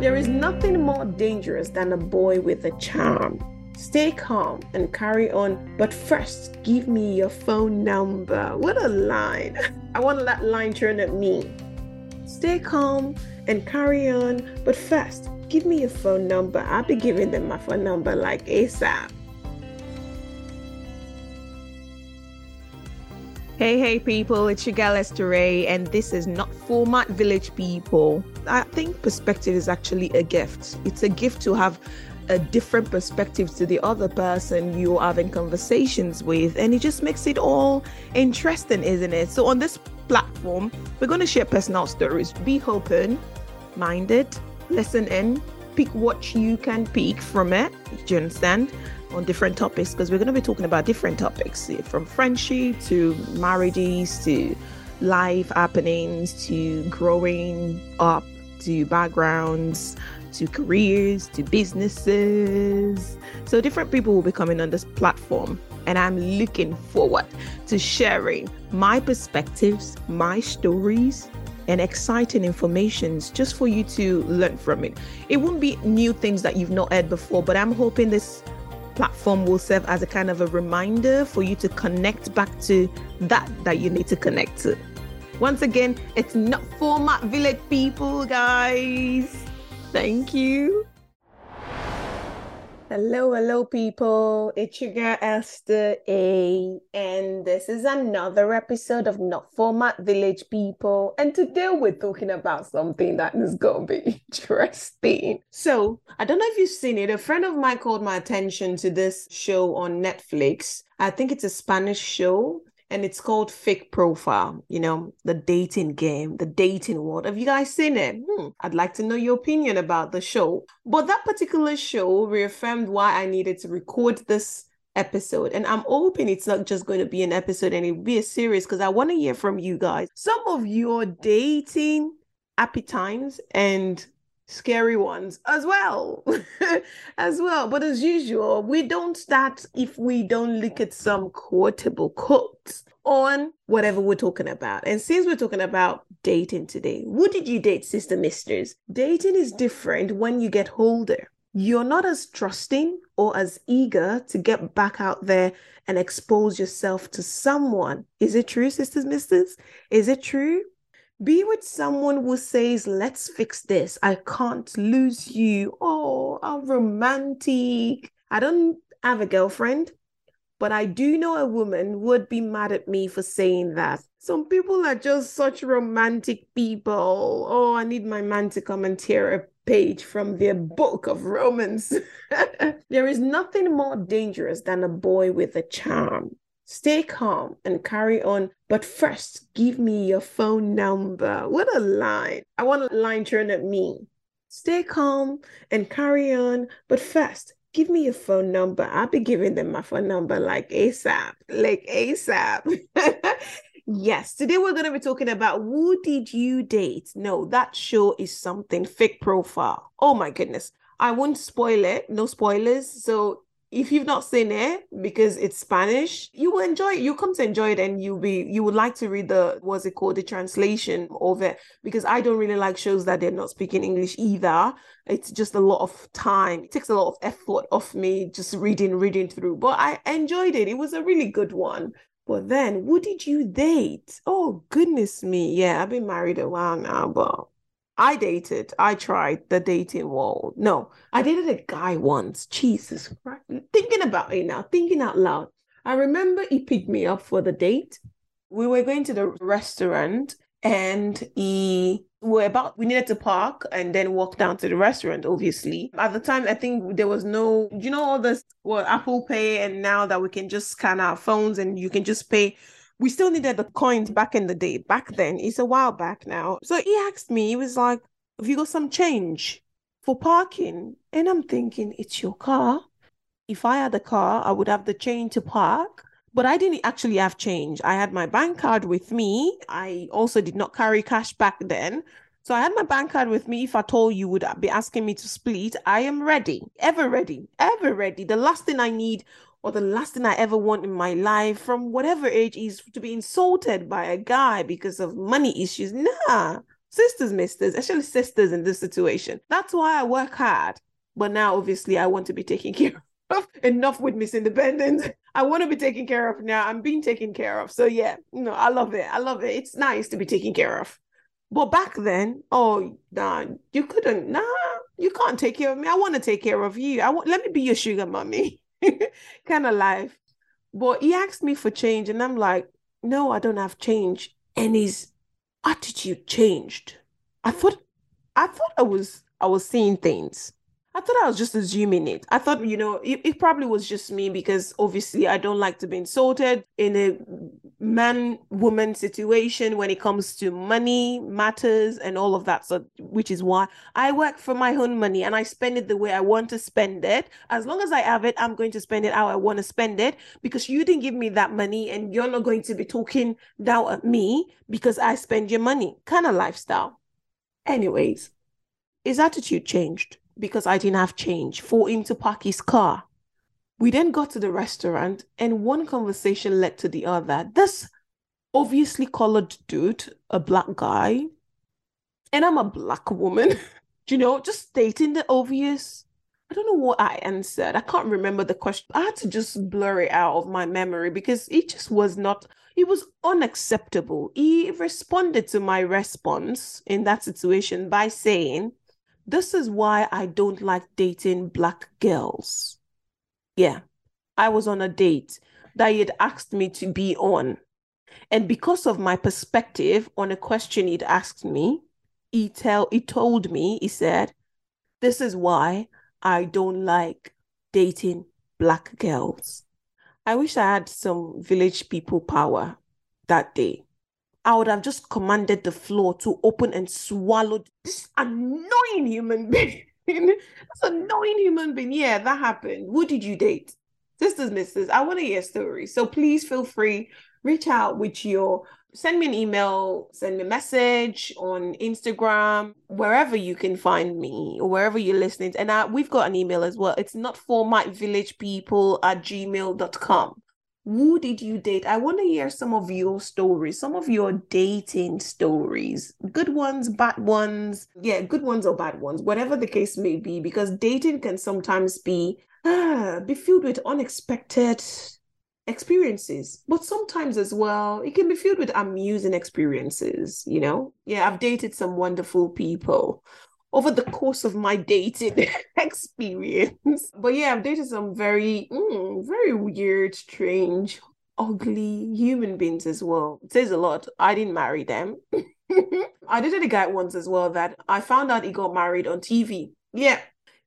There is nothing more dangerous than a boy with a charm. Stay calm and carry on, but first give me your phone number. What a line! I want that line turned at me. Stay calm and carry on, but first give me your phone number. I'll be giving them my phone number like ASAP. Hey, hey, people, it's your girl Ray, and this is not For My Village People. I think perspective is actually a gift. It's a gift to have a different perspective to the other person you're having conversations with, and it just makes it all interesting, isn't it? So, on this platform, we're going to share personal stories. Be open minded, listen in, pick what you can pick from it. Do you understand? On different topics because we're going to be talking about different topics eh, from friendship to marriages to life happenings to growing up to backgrounds to careers to businesses. So, different people will be coming on this platform, and I'm looking forward to sharing my perspectives, my stories, and exciting informations just for you to learn from it. It won't be new things that you've not heard before, but I'm hoping this platform will serve as a kind of a reminder for you to connect back to that that you need to connect to. Once again, it's not for my village people, guys. Thank you. Hello, hello, people. It's your girl Esther A, and this is another episode of Not For My Village People. And today we're talking about something that is going to be interesting. So, I don't know if you've seen it. A friend of mine called my attention to this show on Netflix. I think it's a Spanish show and it's called Fake Profile, you know, the dating game, the dating world. Have you guys seen it? Hmm, I'd like to know your opinion about the show. But that particular show reaffirmed why I needed to record this episode. And I'm hoping it's not just going to be an episode and it'll be a series because I want to hear from you guys. Some of your dating happy times and scary ones as well as well. But as usual we don't start if we don't look at some quotable quotes on whatever we're talking about. And since we're talking about dating today who did you date sister misters dating is different when you get older. You're not as trusting or as eager to get back out there and expose yourself to someone. Is it true sisters misters is it true be with someone who says, Let's fix this. I can't lose you. Oh, how romantic. I don't have a girlfriend, but I do know a woman would be mad at me for saying that. Some people are just such romantic people. Oh, I need my man to come and tear a page from their book of romance. there is nothing more dangerous than a boy with a charm. Stay calm and carry on. But first, give me your phone number. What a line. I want a line turned at me. Stay calm and carry on. But first, give me your phone number. I'll be giving them my phone number like ASAP. Like ASAP. yes, today we're going to be talking about who did you date? No, that show is something fake profile. Oh my goodness. I won't spoil it. No spoilers. So if you've not seen it because it's Spanish, you will enjoy it. You come to enjoy it and you'll be you would like to read the what's it called, the translation of it. Because I don't really like shows that they're not speaking English either. It's just a lot of time. It takes a lot of effort off me just reading, reading through. But I enjoyed it. It was a really good one. But then, who did you date? Oh goodness me. Yeah, I've been married a while now, but I dated, I tried the dating world. No, I dated a guy once. Jesus Christ. Thinking about it now, thinking out loud. I remember he picked me up for the date. We were going to the restaurant and he we were about we needed to park and then walk down to the restaurant obviously at the time i think there was no you know all this well apple pay and now that we can just scan our phones and you can just pay we still needed the coins back in the day. Back then, it's a while back now. So he asked me, he was like, Have you got some change for parking? And I'm thinking, It's your car. If I had a car, I would have the change to park. But I didn't actually have change. I had my bank card with me. I also did not carry cash back then. So I had my bank card with me. If at all you would be asking me to split, I am ready, ever ready, ever ready. The last thing I need or the last thing I ever want in my life from whatever age is to be insulted by a guy because of money issues. Nah, sisters, misters, actually sisters in this situation. That's why I work hard. But now, obviously, I want to be taken care of. Enough with Miss Independent. I want to be taken care of now. I'm being taken care of. So yeah, no, I love it. I love it. It's nice to be taken care of. But back then, oh nah, you couldn't. Nah, you can't take care of me. I want to take care of you. I want. Let me be your sugar mommy, kind of life. But he asked me for change, and I'm like, no, I don't have change. And his attitude changed. I thought, I thought I was, I was seeing things. I thought I was just assuming it. I thought, you know, it, it, probably was just me because obviously I don't like to be insulted in a man woman situation when it comes to money matters and all of that. So, which is why I work for my own money and I spend it the way I want to spend it. As long as I have it, I'm going to spend it how I want to spend it because you didn't give me that money and you're not going to be talking down at me because I spend your money kind of lifestyle. Anyways, his attitude changed because I didn't have change for him to park his car. We then got to the restaurant, and one conversation led to the other. This obviously colored dude, a black guy, and I'm a black woman, you know, just stating the obvious. I don't know what I answered. I can't remember the question. I had to just blur it out of my memory because it just was not, it was unacceptable. He responded to my response in that situation by saying, this is why I don't like dating black girls. Yeah, I was on a date that he had asked me to be on. And because of my perspective on a question he'd asked me, he tell he told me, he said, This is why I don't like dating black girls. I wish I had some village people power that day. I would have just commanded the floor to open and swallow this annoying human being. this annoying human being. Yeah, that happened. Who did you date? Sisters, missus, I want to hear stories. So please feel free, reach out with your send me an email, send me a message on Instagram, wherever you can find me or wherever you're listening. And I, we've got an email as well. It's not for my village people at gmail.com who did you date? I want to hear some of your stories, some of your dating stories, good ones, bad ones. Yeah, good ones or bad ones, whatever the case may be, because dating can sometimes be ah, be filled with unexpected experiences, but sometimes as well, it can be filled with amusing experiences. You know, yeah, I've dated some wonderful people over the course of my dating experience. But yeah, I've dated some very, mm, very weird, strange, ugly human beings as well. It says a lot. I didn't marry them. I dated a guy once as well that I found out he got married on TV. Yeah.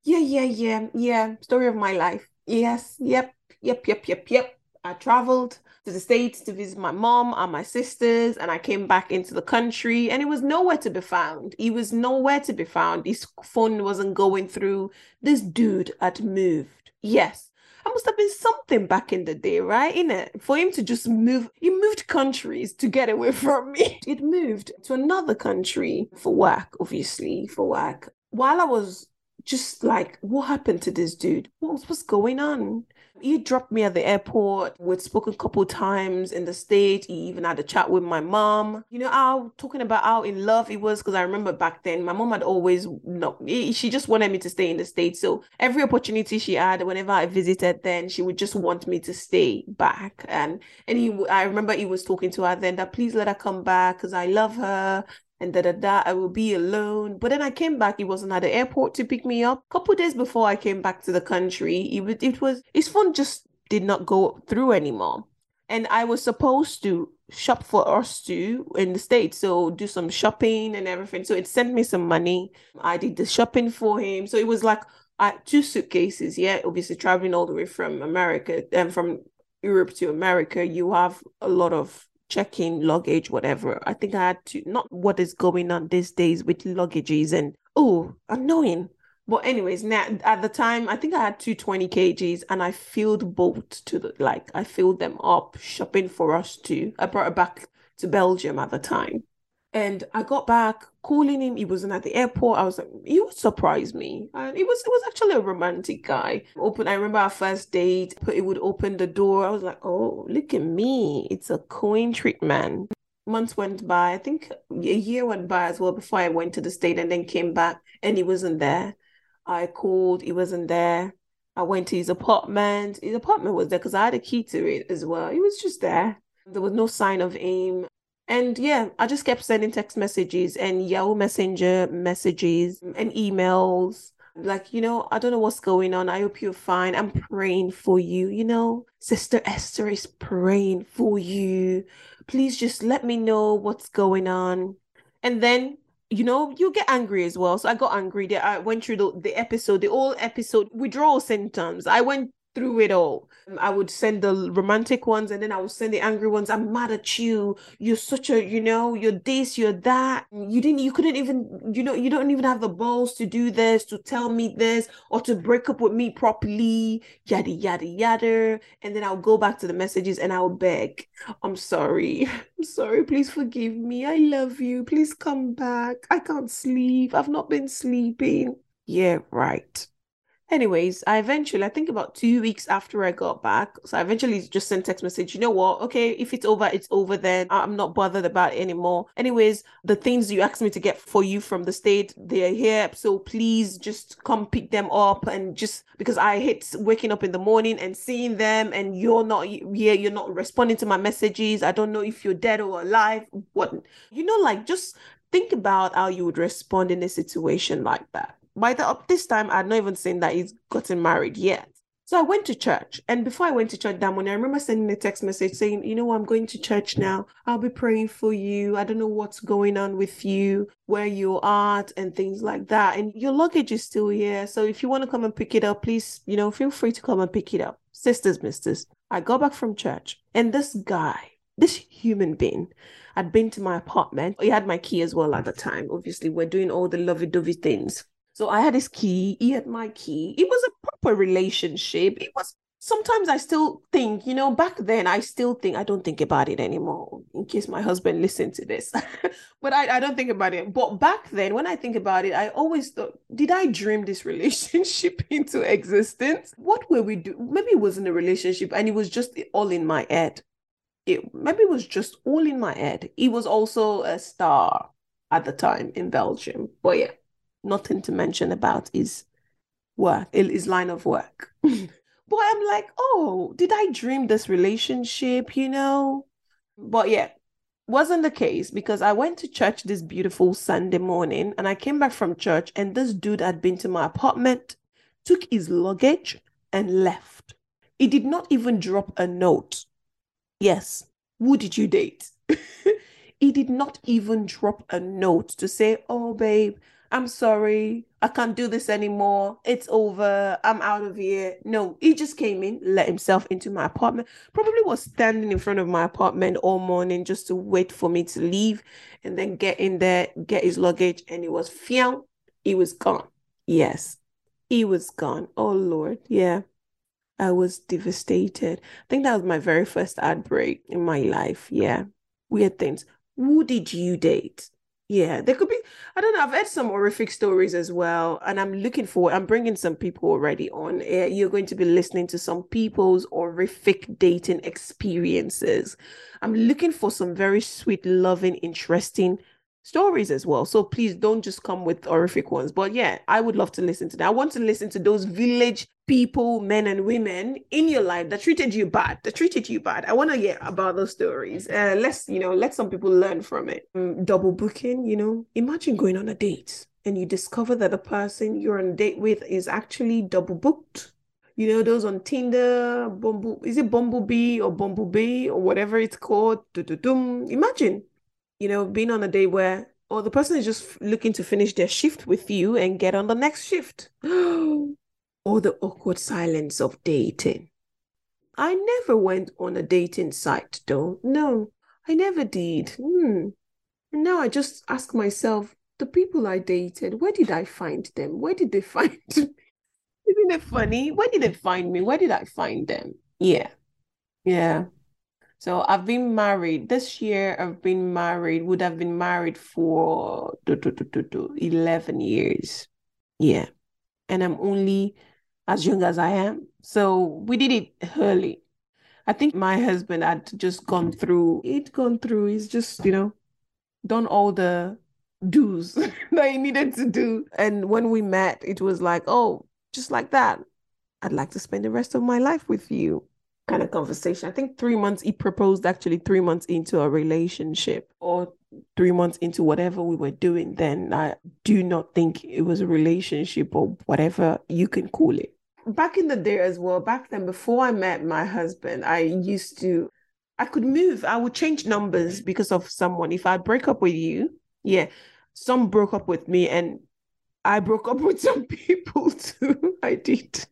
Yeah, yeah, yeah, yeah. Story of my life. Yes. Yep. Yep. Yep. Yep. Yep. I traveled to the States to visit my mom and my sisters, and I came back into the country, and it was nowhere to be found. He was nowhere to be found. His phone wasn't going through. This dude had moved. Yes. I must have been something back in the day, right? In it for him to just move, he moved countries to get away from me. It moved to another country for work, obviously, for work. While I was just like, what happened to this dude? What was going on? He dropped me at the airport. We'd spoken a couple times in the state. He even had a chat with my mom. You know, how talking about how in love he was because I remember back then my mom had always no, she just wanted me to stay in the state. So every opportunity she had, whenever I visited, then she would just want me to stay back. And and he, I remember he was talking to her then that please let her come back because I love her and da da da. I will be alone. But then I came back. He wasn't at the airport to pick me up. A couple days before I came back to the country, it, it was his phone just did not go through anymore. And I was supposed to shop for us too in the States. So do some shopping and everything. So it sent me some money. I did the shopping for him. So it was like I, two suitcases. Yeah, obviously traveling all the way from America and um, from Europe to America, you have a lot of checking luggage, whatever. I think I had to, not what is going on these days with luggages and, oh, annoying. But anyways, now at the time, I think I had 220 kgs and I filled both to the, like, I filled them up shopping for us too. I brought it back to Belgium at the time. And I got back calling him. He wasn't at the airport. I was like, he would surprise me. And it was it was actually a romantic guy. Open. I remember our first date. but He would open the door. I was like, oh, look at me. It's a coin man. months went by. I think a year went by as well before I went to the state and then came back and he wasn't there. I called, he wasn't there. I went to his apartment. His apartment was there because I had a key to it as well. He was just there. There was no sign of him. And yeah, I just kept sending text messages and Yahoo Messenger messages and emails. Like, you know, I don't know what's going on. I hope you're fine. I'm praying for you. You know, Sister Esther is praying for you. Please just let me know what's going on. And then you know, you get angry as well. So I got angry. I went through the, the episode, the whole episode, withdrawal symptoms. I went through it all. I would send the romantic ones and then I would send the angry ones. I'm mad at you. You're such a, you know, you're this, you're that. You didn't, you couldn't even, you know, you don't even have the balls to do this, to tell me this, or to break up with me properly, yada, yada, yada. And then I'll go back to the messages and I'll beg, I'm sorry. I'm sorry. Please forgive me. I love you. Please come back. I can't sleep. I've not been sleeping. Yeah, right. Anyways, I eventually, I think about two weeks after I got back, so I eventually just sent text message, you know what? Okay, if it's over, it's over then. I'm not bothered about it anymore. Anyways, the things you asked me to get for you from the state, they're here. So please just come pick them up and just because I hate waking up in the morning and seeing them and you're not here, you're not responding to my messages. I don't know if you're dead or alive. What you know, like just think about how you would respond in a situation like that by the up this time, I'd not even seen that he's gotten married yet. So I went to church. And before I went to church that morning, I remember sending a text message saying, you know, I'm going to church now. I'll be praying for you. I don't know what's going on with you, where you're at, and things like that. And your luggage is still here. So if you want to come and pick it up, please, you know, feel free to come and pick it up. Sisters, misters. I got back from church and this guy, this human being, had been to my apartment. He had my key as well at the time. Obviously, we're doing all the lovey dovey things. So I had his key, he had my key. It was a proper relationship. It was sometimes I still think, you know, back then I still think I don't think about it anymore, in case my husband listened to this. but I, I don't think about it. But back then, when I think about it, I always thought, did I dream this relationship into existence? What were we do? Maybe it wasn't a relationship and it was just all in my head. It maybe it was just all in my head. He was also a star at the time in Belgium. But yeah nothing to mention about his work, his line of work. but I'm like, oh, did I dream this relationship, you know? But yeah, wasn't the case because I went to church this beautiful Sunday morning and I came back from church and this dude had been to my apartment, took his luggage and left. He did not even drop a note. Yes, who did you date? he did not even drop a note to say, oh, babe, I'm sorry, I can't do this anymore. It's over. I'm out of here. No, he just came in, let himself into my apartment. Probably was standing in front of my apartment all morning just to wait for me to leave and then get in there, get his luggage, and it was fiang. He was gone. Yes, he was gone. Oh Lord, yeah. I was devastated. I think that was my very first heartbreak in my life. Yeah. Weird things. Who did you date? Yeah, there could be. I don't know. I've heard some horrific stories as well, and I'm looking forward. I'm bringing some people already on. You're going to be listening to some people's horrific dating experiences. I'm looking for some very sweet, loving, interesting stories as well. So please don't just come with horrific ones. But yeah, I would love to listen to that. I want to listen to those village people, men and women in your life that treated you bad, that treated you bad. I want to hear about those stories. Uh, let's, you know, let some people learn from it. Um, double booking, you know, imagine going on a date and you discover that the person you're on a date with is actually double booked. You know, those on Tinder, Bumble, is it Bumblebee or Bumblebee or whatever it's called? Do-do-dum. Imagine you know, being on a day where, or the person is just looking to finish their shift with you and get on the next shift. or the awkward silence of dating. I never went on a dating site, though. No, I never did. Hmm. Now I just ask myself, the people I dated, where did I find them? Where did they find me? Isn't it funny? Where did they find me? Where did I find them? Yeah. Yeah. So I've been married this year. I've been married, would have been married for 11 years. Yeah. And I'm only as young as I am. So we did it early. I think my husband had just gone through, he'd gone through, he's just, you know, done all the do's that he needed to do. And when we met, it was like, oh, just like that. I'd like to spend the rest of my life with you kind of conversation. I think three months, he proposed actually three months into a relationship or three months into whatever we were doing then. I do not think it was a relationship or whatever you can call it. Back in the day as well, back then, before I met my husband, I used to, I could move, I would change numbers because of someone. If I break up with you, yeah, some broke up with me and I broke up with some people too. I did.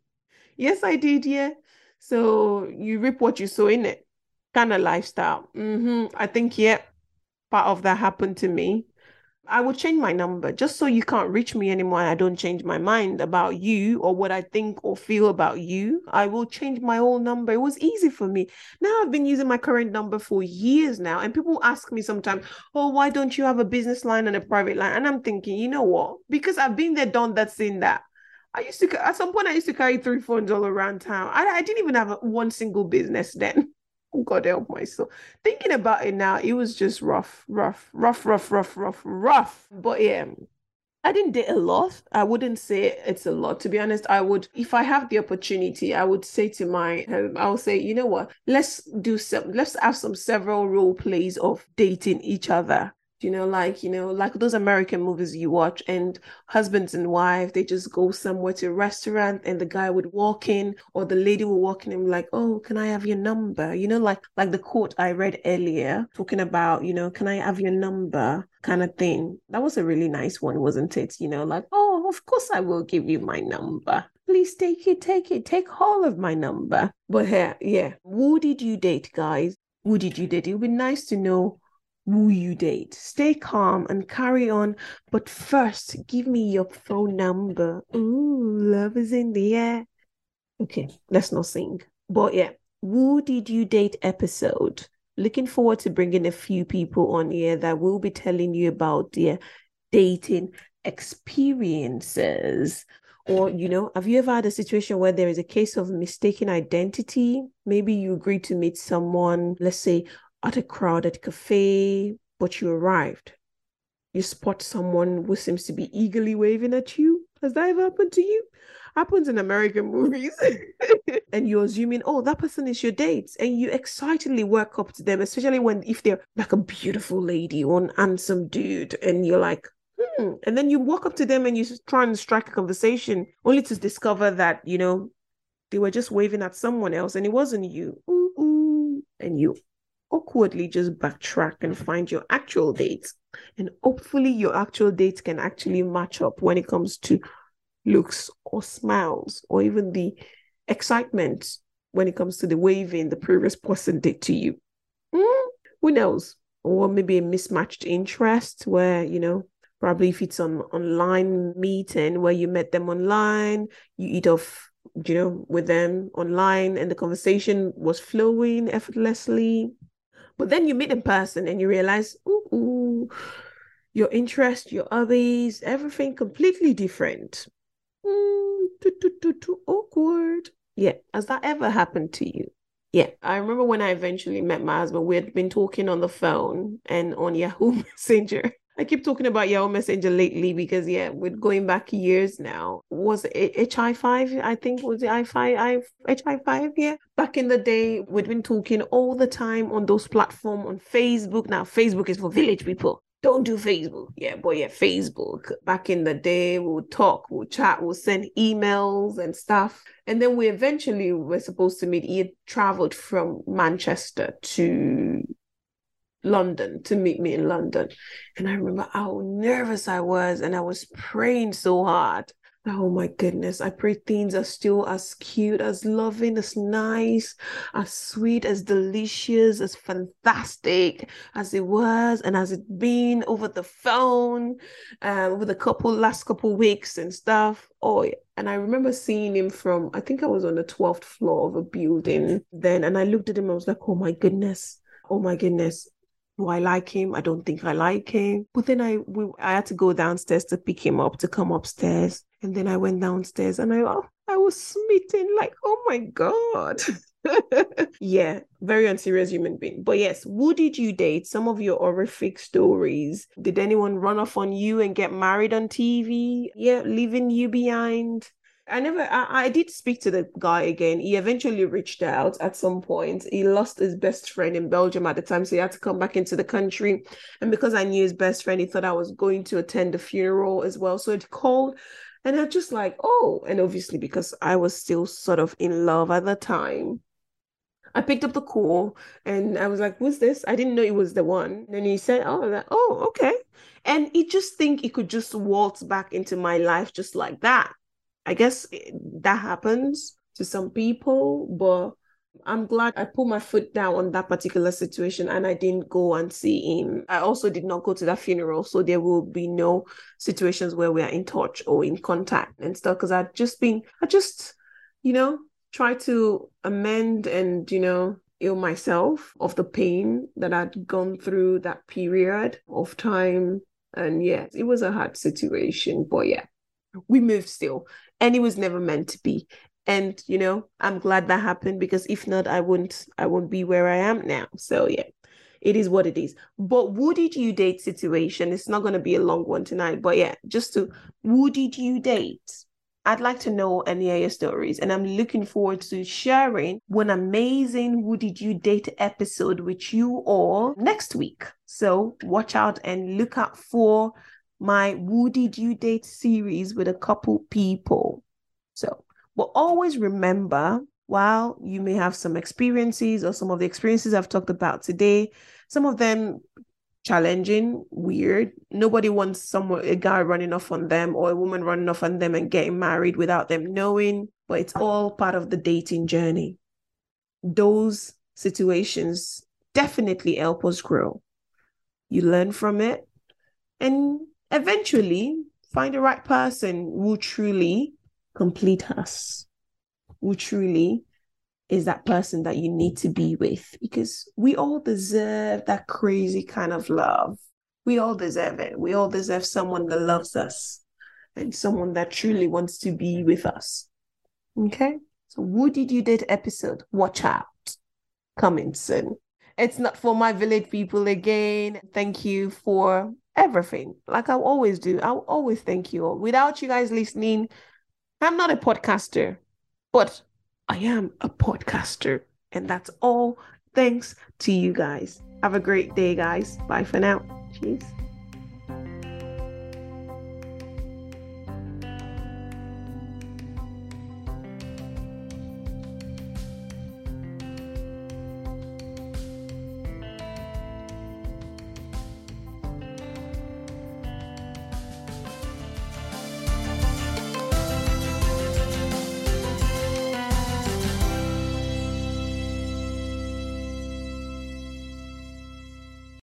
Yes, I did. Yeah. So you reap what you sow in it, kind of lifestyle. Mm-hmm. I think, yeah, part of that happened to me. I will change my number just so you can't reach me anymore. I don't change my mind about you or what I think or feel about you. I will change my old number. It was easy for me. Now I've been using my current number for years now. And people ask me sometimes, oh, why don't you have a business line and a private line? And I'm thinking, you know what? Because I've been there, done that, seen that. I used to at some point I used to carry three phones all around town. I, I didn't even have a, one single business then. Oh, God help myself. Thinking about it now, it was just rough, rough, rough, rough, rough, rough, rough. But yeah, I didn't date a lot. I wouldn't say it's a lot. To be honest, I would, if I have the opportunity, I would say to my, um, I would say, you know what? Let's do some, let's have some several role plays of dating each other you know like you know like those american movies you watch and husbands and wife they just go somewhere to a restaurant and the guy would walk in or the lady will walk in and be like oh can i have your number? You know like like the quote i read earlier talking about you know can i have your number? kind of thing. That was a really nice one wasn't it? You know like oh of course i will give you my number. Please take it take it take all of my number. But yeah yeah. Who did you date guys? Who did you date? It would be nice to know who you date. Stay calm and carry on. But first, give me your phone number. Ooh, love is in the air. Okay, let's not sing. But yeah, who did you date episode? Looking forward to bringing a few people on here that will be telling you about their dating experiences. Or, you know, have you ever had a situation where there is a case of mistaken identity? Maybe you agreed to meet someone, let's say at a crowded cafe, but you arrived. You spot someone who seems to be eagerly waving at you. Has that ever happened to you? Happens in American movies. and you're assuming, oh, that person is your date. And you excitedly work up to them, especially when if they're like a beautiful lady or an handsome dude, and you're like, hmm. And then you walk up to them and you try and strike a conversation, only to discover that, you know, they were just waving at someone else and it wasn't you. Ooh, ooh. And you awkwardly just backtrack and find your actual dates. And hopefully, your actual dates can actually match up when it comes to looks or smiles or even the excitement when it comes to the waving the previous person did to you. Mm, who knows? Or maybe a mismatched interest where, you know, probably if it's an online meeting where you met them online, you eat off, you know, with them online and the conversation was flowing effortlessly but then you meet in person and you realize, ooh, ooh your interest, your hobbies, everything completely different. Mm, too, too, too, too awkward. Yeah. Has that ever happened to you? Yeah. I remember when I eventually met my husband, we had been talking on the phone and on Yahoo Messenger. I keep talking about Yahoo Messenger lately because yeah, we're going back years now. Was it HI five? I think was it I five HI five? Yeah. Back in the day, we'd been talking all the time on those platforms on Facebook. Now Facebook is for village people. Don't do Facebook. Yeah, but yeah, Facebook. Back in the day, we'll talk, we'll chat, we'll send emails and stuff. And then we eventually were supposed to meet. He had traveled from Manchester to London to meet me in London. And I remember how nervous I was and I was praying so hard. Oh my goodness. I pray things are still as cute, as loving, as nice, as sweet, as delicious, as fantastic as it was and as it been over the phone, uh, over the couple last couple weeks and stuff. Oh, yeah. and I remember seeing him from, I think I was on the 12th floor of a building then. And I looked at him, I was like, oh my goodness. Oh my goodness do I like him? I don't think I like him. But then I we, I had to go downstairs to pick him up to come upstairs. And then I went downstairs and I oh, I was smitten like, oh my God. yeah, very unserious human being. But yes, who did you date? Some of your horrific stories. Did anyone run off on you and get married on TV? Yeah, leaving you behind. I never, I, I did speak to the guy again. He eventually reached out at some point. He lost his best friend in Belgium at the time, so he had to come back into the country. And because I knew his best friend, he thought I was going to attend the funeral as well. So it called and I just like, oh, and obviously because I was still sort of in love at the time, I picked up the call and I was like, who's this? I didn't know it was the one. And he said, oh, like, oh, okay. And he just think he could just waltz back into my life just like that. I guess that happens to some people, but I'm glad I put my foot down on that particular situation and I didn't go and see him. I also did not go to that funeral. So there will be no situations where we are in touch or in contact and stuff. Cause I've just been, I just, you know, try to amend and, you know, heal myself of the pain that I'd gone through that period of time. And yeah, it was a hard situation. But yeah, we moved still. And it was never meant to be. And you know i'm glad that happened because if not i wouldn't i wouldn't be where i am now. So yeah it is what it is. But who did you date situation it's not going to be a long one tonight but yeah just to who did you date? I'd like to know any of your stories, and I'm looking forward to sharing one amazing Who Did You Date episode with you all next week. So watch out and look out for my Who Did You Date series with a couple people. So but always remember, while you may have some experiences or some of the experiences I've talked about today, some of them challenging, weird. Nobody wants someone a guy running off on them or a woman running off on them and getting married without them knowing, but it's all part of the dating journey. Those situations definitely help us grow. You learn from it and eventually find the right person who truly complete us, who truly is that person that you need to be with because we all deserve that crazy kind of love. We all deserve it. We all deserve someone that loves us and someone that truly wants to be with us. Okay. So, who did you date episode? Watch out. Coming soon. It's not for my village people again. Thank you for everything. Like I always do. I'll always thank you all. Without you guys listening, I'm not a podcaster, but I am a podcaster. And that's all thanks to you guys. Have a great day, guys. Bye for now. Cheers.